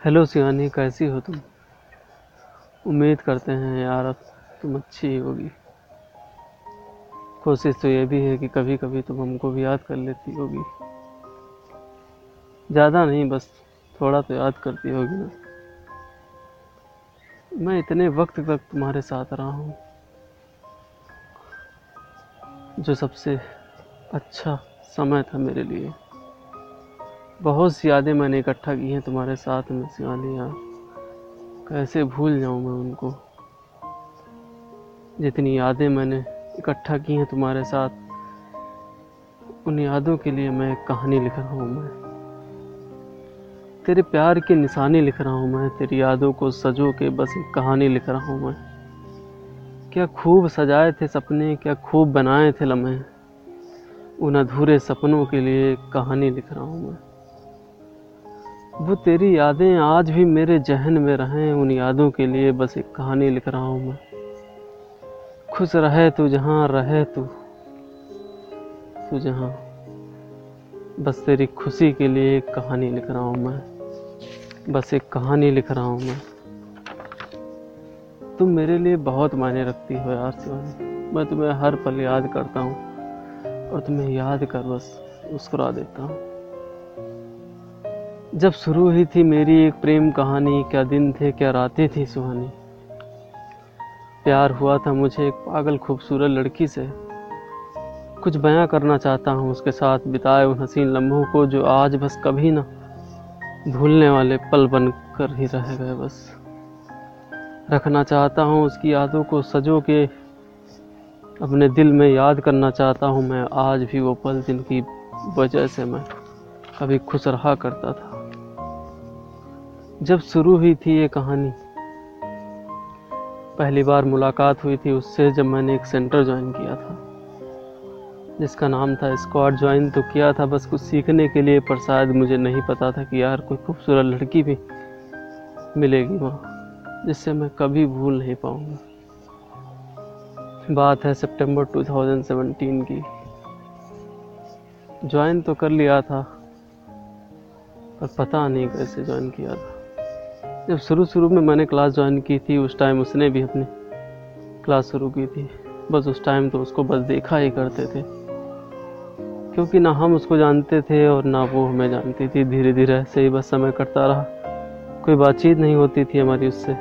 Hello Shivani कैसी हो तुम? उम्मीद करते हैं यार अब तुम अच्छी होगी। कोशिश तो ये भी है कि कभी कभी तुम हमको भी याद कर लेती होगी। ज़्यादा नहीं, बस थोड़ा तो याद करती होगी ना। मैं इतने वक्त तक तुम्हारे साथ रहा हूँ, जो सबसे अच्छा समय था मेरे लिए। बहुत सी यादें मैंने इकट्ठा की हैं तुम्हारे साथ में यार कैसे भूल जाऊँ मैं उनको? जितनी यादें मैंने इकट्ठा की हैं तुम्हारे साथ, उन यादों के लिए मैं एक कहानी लिख रहा हूँ मैं। तेरे प्यार के निशानी लिख रहा हूँ मैं, तेरी यादों को सजो के बस एक कहानी लिख रहा हूँ मैं। क्या खूब सजाए थे सपने, क्या खूब बनाए थे लम्हे। उन अधूरे सपनों के लिए कहानी लिख रहा हूँ मैं। वो तेरी यादें आज भी मेरे जहन में रहें, उन यादों के लिए बस एक कहानी लिख रहा हूँ मैं। खुश रहे तू जहाँ रहे तू तू जहाँ। बस तेरी खुशी के लिए एक कहानी लिख रहा हूँ मैं। बस एक कहानी लिख रहा हूँ मैं। तुम मेरे लिए बहुत मायने रखती हो यार शिवानी। मैं तुम्हें हर पल याद करता हूँ, और तुम्हें याद कर बस मुस्कुरा देता हूँ। जब शुरू हुई थी मेरी एक प्रेम कहानी, क्या दिन थे, क्या रातें थी सुहानी। प्यार हुआ था मुझे एक पागल खूबसूरत लड़की से। कुछ बयां करना चाहता हूँ, उसके साथ बिताए उन हसीन लम्हों को जो आज बस कभी ना भूलने वाले पल बन कर ही रह गए बस। रखना चाहता हूँ उसकी यादों को सजो के, अपने दिल में याद करना चाहता हूँ मैं, आज भी वो पल जिनकी वजह से मैं कभी खुश रहा करता था। जब शुरू हुई थी ये कहानी, पहली बार मुलाकात हुई थी उससे जब मैंने एक सेंटर ज्वाइन किया था, जिसका नाम था स्क्वाड ज्वाइन तो किया था, बस कुछ सीखने के लिए, पर शायद मुझे नहीं पता था कि यार कोई खूबसूरत लड़की भी मिलेगी वहाँ, जिससे मैं कभी भूल नहीं पाऊँगा। बात है सितंबर 2017 की। ज्वाइन तो कर लिया था, पर पता नहीं कैसे ज्वाइन किया था। जब शुरू शुरू में मैंने क्लास ज्वाइन की थी, उस टाइम उसने भी अपनी क्लास शुरू की थी। बस उस टाइम तो उसको बस देखा ही करते थे। क्योंकि ना हम उसको जानते थे और ना वो हमें जानती थी। धीरे धीरे ऐसे ही बस समय कटता रहा। कोई बातचीत नहीं होती थी हमारी उससे।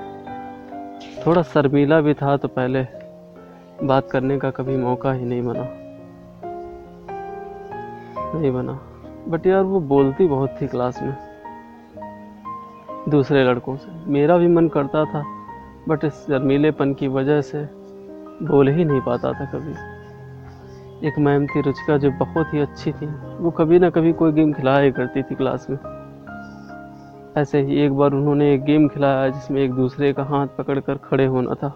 थोड़ा शर्मीला भी था तो पहले बात करने का कभी मौका ही नहीं बना। नहीं बना। बट यार वो बोलती बहुत थी क्लास में। दूसरे लड़कों से। मेरा भी मन करता था बट इस शर्मीलेपन की वजह से बोल ही नहीं पाता था कभी। एक मैम थी रुचिका जो बहुत ही अच्छी थी। वो कभी ना कभी कोई गेम खिलाया करती थी क्लास में। ऐसे ही एक बार उन्होंने एक गेम खिलाया जिसमें एक दूसरे का हाथ पकड़कर खड़े होना था।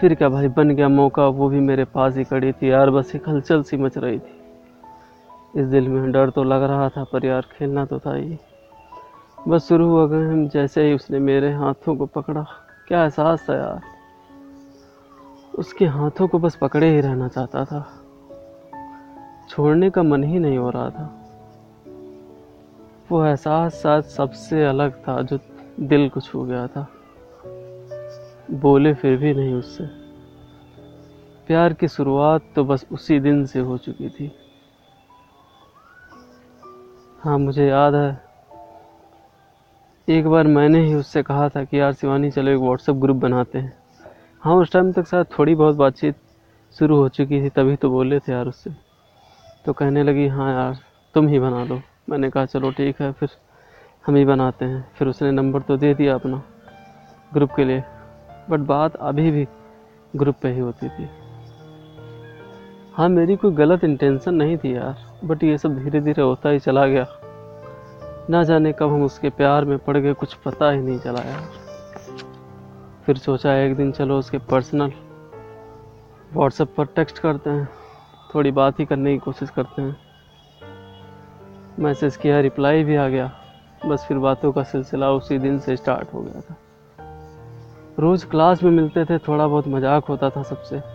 फिर क्या भाई बन गया मौका? वो भी मेरे पास ही खड़ी थी। यार बस एक हलचल सी मच रही थी। इस दिल में डर तो लग रहा था, पर यार खेलना तो था ही। बस शुरू हुआ गए हम, जैसे ही उसने मेरे हाथों को पकड़ा। क्या एहसास था यार? उसके हाथों को बस पकड़े ही रहना चाहता था। छोड़ने का मन ही नहीं हो रहा था। वो एहसास शायद सबसे अलग था जो दिल को छू गया था। बोले फिर भी नहीं उससे। प्यार की शुरुआत तो बस उसी दिन से हो चुकी थी। हाँ मुझे याद है। एक बार मैंने ही उससे कहा था कि यार शिवानी, चलो एक व्हाट्सएप ग्रुप बनाते हैं। हाँ उस टाइम तक शायद थोड़ी बहुत बातचीत शुरू हो चुकी थी, तभी तो बोले थे यार उससे। तो कहने लगी हाँ यार, तुम ही बना लो। मैंने कहा, चलो ठीक है, फिर हम ही बनाते हैं। फिर उसने नंबर तो दे दिया अपना ग्रुप के लिए बट बात अभी भी ग्रुप पे ही होती थी। हाँ मेरी कोई गलत इंटेंशन नहीं थी यार। बट ये सब धीरे धीरे होता ही चला गया। ना जाने कब हम उसके प्यार में पड़ गए, कुछ पता ही नहीं चला यार। फिर सोचा एक दिन चलो उसके पर्सनल व्हाट्सएप पर टेक्स्ट करते हैं। थोड़ी बात ही करने की कोशिश करते हैं। मैसेज किया रिप्लाई भी आ गया। बस फिर बातों का सिलसिला उसी दिन से स्टार्ट हो गया था। रोज़ क्लास में मिलते थे, थोड़ा बहुत मज़ाक होता था सबसे।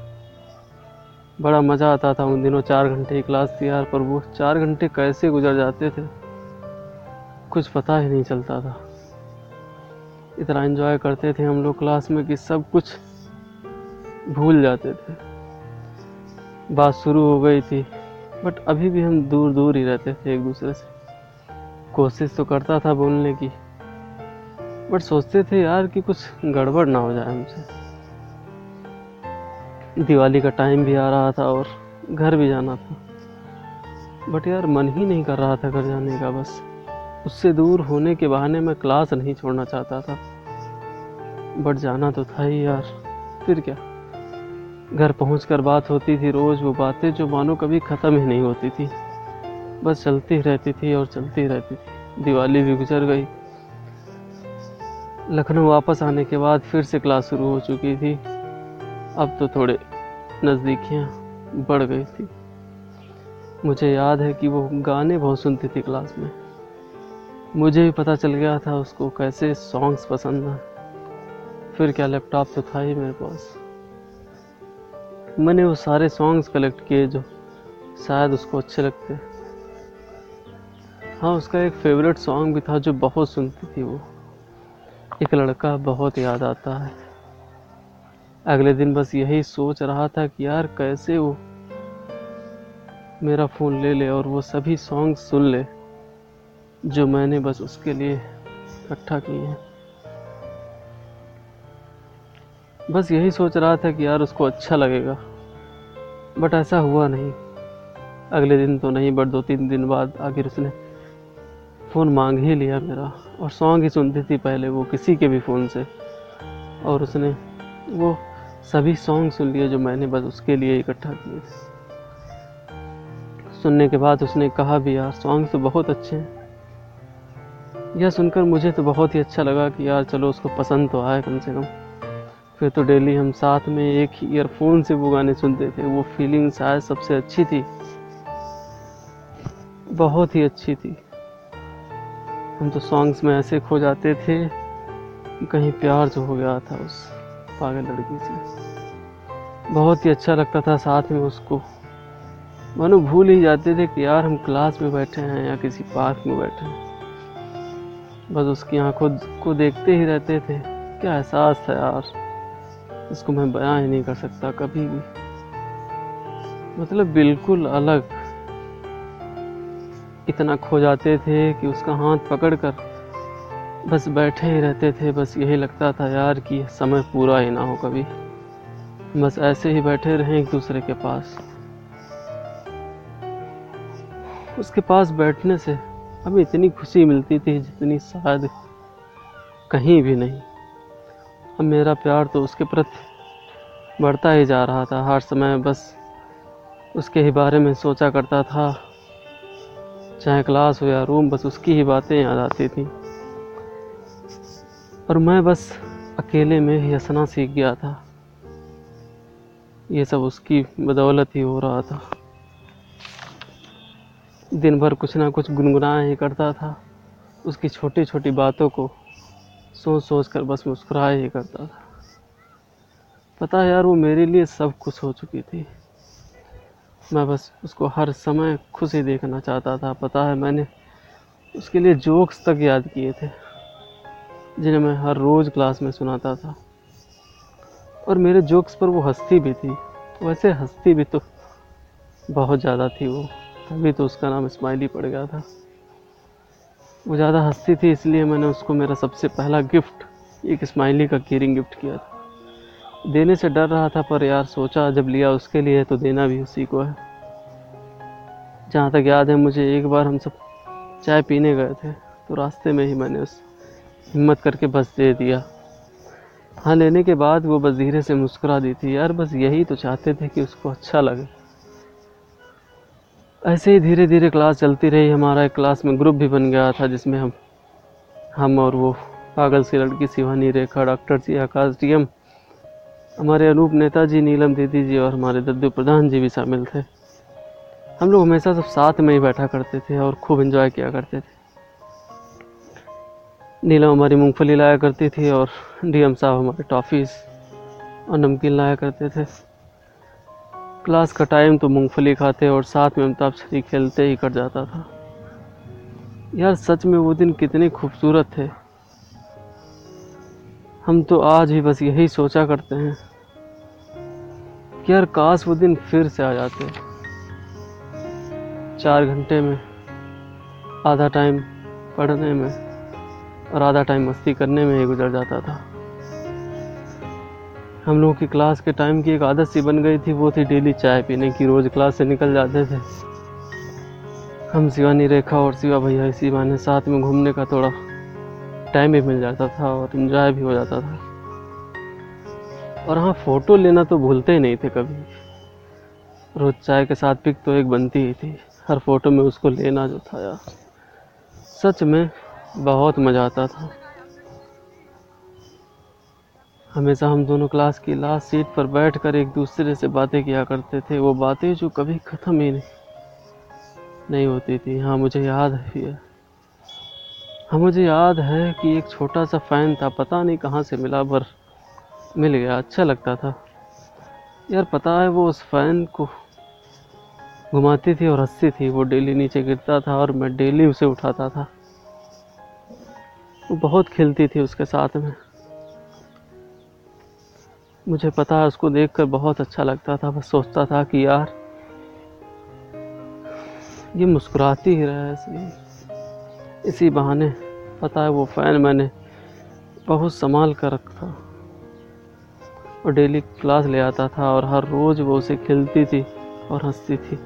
बड़ा मज़ा आता था उन दिनों चार घंटे की क्लास थी यार, पर वो चार घंटे कैसे गुजर जाते थे? कुछ पता ही नहीं चलता था। इतना एंजॉय करते थे हम लोग क्लास में कि सब कुछ भूल जाते थे। बात शुरू हो गई थी बट अभी भी हम दूर दूर ही रहते थे एक दूसरे से। कोशिश तो करता था बोलने की बट सोचते थे यार कि कुछ गड़बड़ ना हो जाए हमसे। दिवाली का टाइम भी आ रहा था और घर भी जाना था। बट यार मन ही नहीं कर रहा था घर जाने का बस। उससे दूर होने के बहाने मैं क्लास नहीं छोड़ना चाहता था। बट जाना तो था ही यार। फिर क्या? घर पहुंचकर बात होती थी, रोज़ वो बातें जो मानो कभी ख़त्म ही नहीं होती थी। बस चलती रहती थी और चलती रहती थी। दिवाली भी गुजर गई। लखनऊ वापस आने के बाद फिर से क्लास शुरू हो चुकी थी। अब तो थोड़े नज़दीकियाँ बढ़ गई थी। मुझे याद है कि वो गाने बहुत सुनती थी क्लास में। मुझे भी पता चल गया था उसको कैसे सॉन्ग्स पसंद हैं। फिर क्या लैपटॉप तो था ही मेरे पास। मैंने वो सारे सॉन्ग्स कलेक्ट किए जो शायद उसको अच्छे लगते। हाँ उसका एक फेवरेट सॉन्ग भी था जो बहुत सुनती थी वो। एक लड़का बहुत याद आता है। अगले दिन बस यही सोच रहा था कि यार कैसे वो मेरा फ़ोन ले ले और वो सभी सॉन्ग सुन ले जो मैंने बस उसके लिए इकट्ठा किए हैं। बस यही सोच रहा था कि यार उसको अच्छा लगेगा, बट ऐसा हुआ नहीं। अगले दिन तो नहीं, बट दो तीन दिन बाद आखिर उसने फ़ोन मांग ही लिया मेरा और सॉन्ग ही सुनती थी पहले वो किसी के भी फ़ोन से और उसने वो सभी सॉन्ग सुन लिए जो मैंने बस उसके लिए इकट्ठा किए। सुनने के बाद उसने कहा भी, यार सॉन्ग तो बहुत अच्छे हैं। यह सुनकर मुझे तो बहुत ही अच्छा लगा कि, यार, चलो, उसको पसंद तो आए कम से कम। फिर तो डेली हम साथ में एक ही ईयरफोन से वो गाने सुनते थे। वो फीलिंग शायद सबसे अच्छी थी। बहुत ही अच्छी थी। हम तो सॉन्ग्स में ऐसे खो जाते थे, कहीं प्यार जो हो गया था उस पागल लड़की से बहुत ही अच्छा लगता था साथ में उसको। मानो भूल ही जाते थे कि यार हम क्लास में बैठे हैं या किसी पार्क में बैठे हैं। बस उसकी आँखों को देखते ही रहते थे। क्या एहसास था यार। इसको मैं बयां ही नहीं कर सकता कभी भी। मतलब बिल्कुल अलग। इतना खो जाते थे कि उसका हाथ पकड़कर बस बैठे ही रहते थे, बस यही लगता था यार कि समय पूरा ही ना हो कभी। बस ऐसे ही बैठे रहें एक दूसरे के पास। उसके पास बैठने से हमें इतनी खुशी मिलती थी जितनी शायद कहीं भी नहीं। अब मेरा प्यार तो उसके प्रति बढ़ता ही जा रहा था। हर समय बस उसके ही बारे में सोचा करता था। चाहे क्लास हो या रूम, बस उसकी ही बातें याद आती थी। और मैं बस अकेले में ही हंसना सीख गया था। ये सब उसकी बदौलत ही हो रहा था। दिन भर कुछ ना कुछ गुनगुनाया ही करता था। उसकी छोटी छोटी बातों को सोच सोच कर बस मुस्कुराया ही करता था। पता है यार, वो मेरे लिए सब कुछ हो चुकी थी। मैं बस उसको हर समय खुशी देखना चाहता था। पता है मैंने उसके लिए जोक्स तक याद किए थे। जिन्हें मैं हर रोज़ क्लास में सुनाता था। और मेरे जोक्स पर वो हंसती भी थी। वैसे हंसती भी तो बहुत ज़्यादा थी वो। तभी तो उसका नाम स्माइली पड़ गया था। वो ज़्यादा हंसती थी इसलिए मैंने उसको मेरा सबसे पहला गिफ्ट, एक स्माइली का कीरिंग गिफ्ट किया था। देने से डर रहा था, पर यार सोचा जब लिया उसके लिए तो देना भी उसी को है। जहाँ तक याद है, मुझे एक बार हम सब चाय पीने गए थे तो रास्ते में ही मैंने उस हिम्मत करके बस दे दिया। हाँ लेने के बाद वो बस धीरे से मुस्कुरा दी थी, यार, बस यही तो चाहते थे कि उसको अच्छा लगे। ऐसे ही धीरे धीरे क्लास चलती रही। हमारा एक क्लास में ग्रुप भी बन गया था, जिसमें हम हम और वो पागल सी लड़की Shivani Rekha, doctor ji, Akash D M हमारे अनूप नेताजी, नीलम दीदी जी और हमारे दद्दू प्रधान जी भी शामिल थे। हम लोग हमेशा सब साथ में ही बैठा करते थे और खूब इन्जॉय किया करते थे। नीलम हमारी मूंगफली लाया करती थी और डीएम साहब हमारे टॉफ़ीज़ और नमकीन लाया करते थे। क्लास का टाइम तो मूंगफली खाते और साथ में अमिताभ छरी खेलते ही कट जाता था। यार सच में वो दिन कितने खूबसूरत थे। हम तो आज भी बस यही सोचा करते हैं कि यार काश वो दिन फिर से आ जाते। चार घंटे में, आधा टाइम पढ़ने में और आधा टाइम मस्ती करने में ही गुजर जाता था। हम लोगों की क्लास के टाइम की एक आदत सी बन गई थी, वो थी डेली चाय पीने की। रोज़ क्लास से निकल जाते थे। हम शिवानी रेखा और शिवा भैया इसी बहाने साथ में घूमने का थोड़ा टाइम भी मिल जाता था और इन्जॉय भी हो जाता था। और हाँ फ़ोटो लेना तो भूलते ही नहीं थे कभी। रोज़ चाय के साथ पिक तो एक बनती ही थी। हर फ़ोटो में उसको लेना जो था यार। सच में बहुत मज़ा आता था। हमेशा हम दोनों क्लास की लास्ट सीट पर बैठकर एक दूसरे से बातें किया करते थे। वो बातें जो कभी ख़त्म ही नहीं नहीं होती थी। हाँ मुझे याद है। हाँ मुझे याद है कि एक छोटा सा फ़ैन था। पता नहीं कहाँ से मिला, पर मिल गया। अच्छा लगता था। यार, पता है वो उस फ़ैन को घुमाती थी और हंसती थी। वो डेली नीचे गिरता था और मैं डेली उसे उठाता था। बहुत खिलती थी उसके साथ में। मुझे पता है उसको देखकर बहुत अच्छा लगता था। बस सोचता था कि यार, ये मुस्कुराती ही रहे ऐसे इसी बहाने, पता है वो फ़ैन मैंने बहुत संभाल कर रखा। और डेली क्लास ले आता था और हर रोज़ वो उसे खिलती थी और हंसती थी।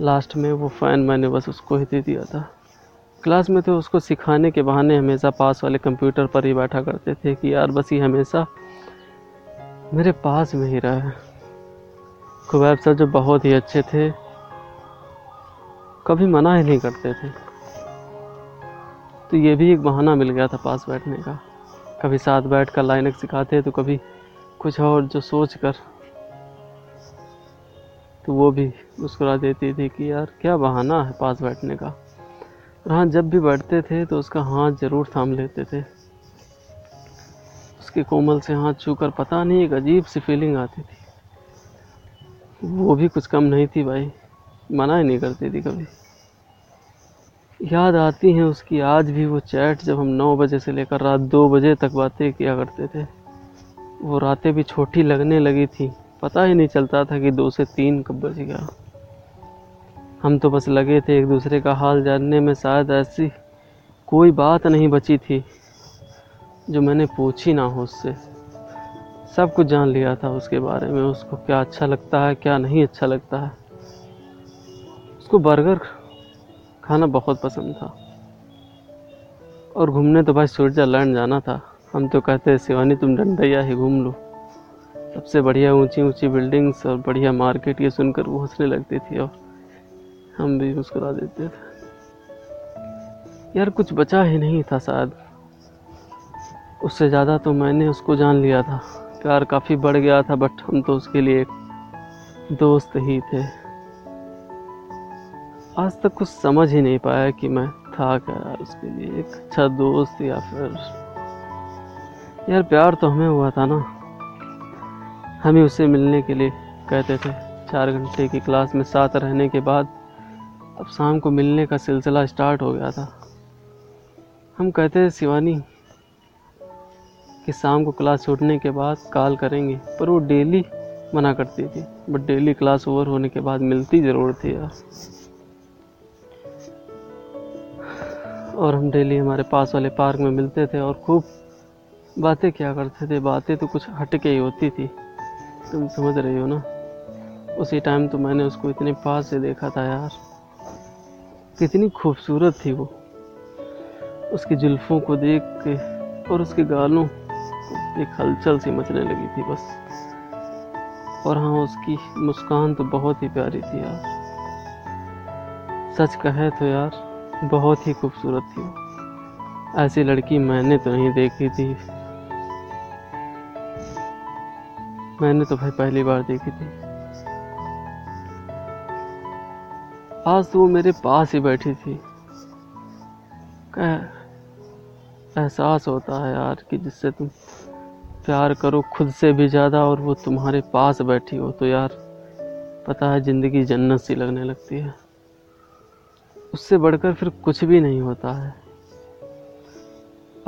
लास्ट में वो फ़ैन मैंने बस उसको ही दे दिया था। क्लास में थे, उसको सिखाने के बहाने हमेशा पास वाले कंप्यूटर पर ही बैठा करते थे कि यार बस ये हमेशा मेरे पास में ही रहा। खुबैब सर जो बहुत ही अच्छे थे, कभी मना ही नहीं करते थे। तो ये भी एक बहाना मिल गया था पास बैठने का। कभी साथ बैठ कर लाइनक सिखाते तो कभी कुछ और जो सोच कर तो वो भी मुस्कुरा देती थी कि यार क्या बहाना है पास बैठने का। और हाँ जब भी बैठते थे तो उसका हाथ ज़रूर थाम लेते थे। उसके कोमल से हाथ छूकर पता नहीं, एक अजीब सी फीलिंग आती थी। वो भी कुछ कम नहीं थी भाई मना ही नहीं करती थी कभी। याद आती हैं उसकी, आज भी वो चैट जब हम नौ बजे से लेकर रात दो बजे तक बातें किया करते थे। वो रातें भी छोटी लगने लगी थी, पता ही नहीं चलता था कि दो से तीन कब बज गया हम तो बस लगे थे एक दूसरे का हाल जानने में, शायद ऐसी कोई बात नहीं बची थी जो मैंने पूछी ना हो उससे। सब कुछ जान लिया था उसके बारे में, उसको क्या अच्छा लगता है, क्या नहीं अच्छा लगता है। उसको बर्गर खाना बहुत पसंद था। और घूमने तो भाई स्विट्ज़रलैंड जाना था। हम तो कहते हैं, शिवानी, तुम डंडैया ही घूम लो। सबसे बढ़िया ऊँची ऊँची बिल्डिंग्स और बढ़िया मार्केट, ये सुनकर वो हंसने लगती थी और हम भी मुस्कुरा देते थे। यार, कुछ बचा ही नहीं था शायद। उससे ज़्यादा तो मैंने उसको जान लिया था। प्यार काफ़ी बढ़ गया था बट हम तो उसके लिए एक दोस्त ही थे। आज तक कुछ समझ ही नहीं पाया कि मैं था क्या उसके लिए एक अच्छा दोस्त या फिर यार, प्यार तो हमें हुआ था ना। हम ही उसे मिलने के लिए कहते थे। चार घंटे की क्लास में साथ रहने के बाद अब शाम को मिलने का सिलसिला स्टार्ट हो गया था। हम कहते थे शिवानी, कि शाम को क्लास छूटने के बाद कॉल करेंगे। पर वो डेली मना करती थी बट डेली क्लास ओवर होने के बाद मिलती ज़रूर थी यार। और हम डेली हमारे पास वाले पार्क में मिलते थे और खूब बातें क्या करते थे। बातें तो कुछ हटके ही होती थी। तुम समझ रही हो ना? उसी टाइम तो मैंने उसको इतने पास से देखा था यार। कितनी खूबसूरत थी वो। उसकी जुल्फ़ों को देख के और उसके गालों एक हलचल सी मचने लगी थी बस। और हाँ उसकी मुस्कान तो बहुत ही प्यारी थी यार। सच कहे तो यार, बहुत ही खूबसूरत थी ऐसी लड़की मैंने तो नहीं देखी थी। मैंने तो भाई पहली बार देखी थी। आज तो वो मेरे पास ही बैठी थी। कह, एहसास होता है यार कि जिससे तुम प्यार करो खुद से भी ज़्यादा और वो तुम्हारे पास बैठी हो तो यार पता है ज़िंदगी जन्नत सी लगने लगती है। उससे बढ़कर फिर कुछ भी नहीं होता है।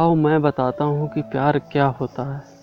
आओ मैं बताता हूँ कि प्यार क्या होता है।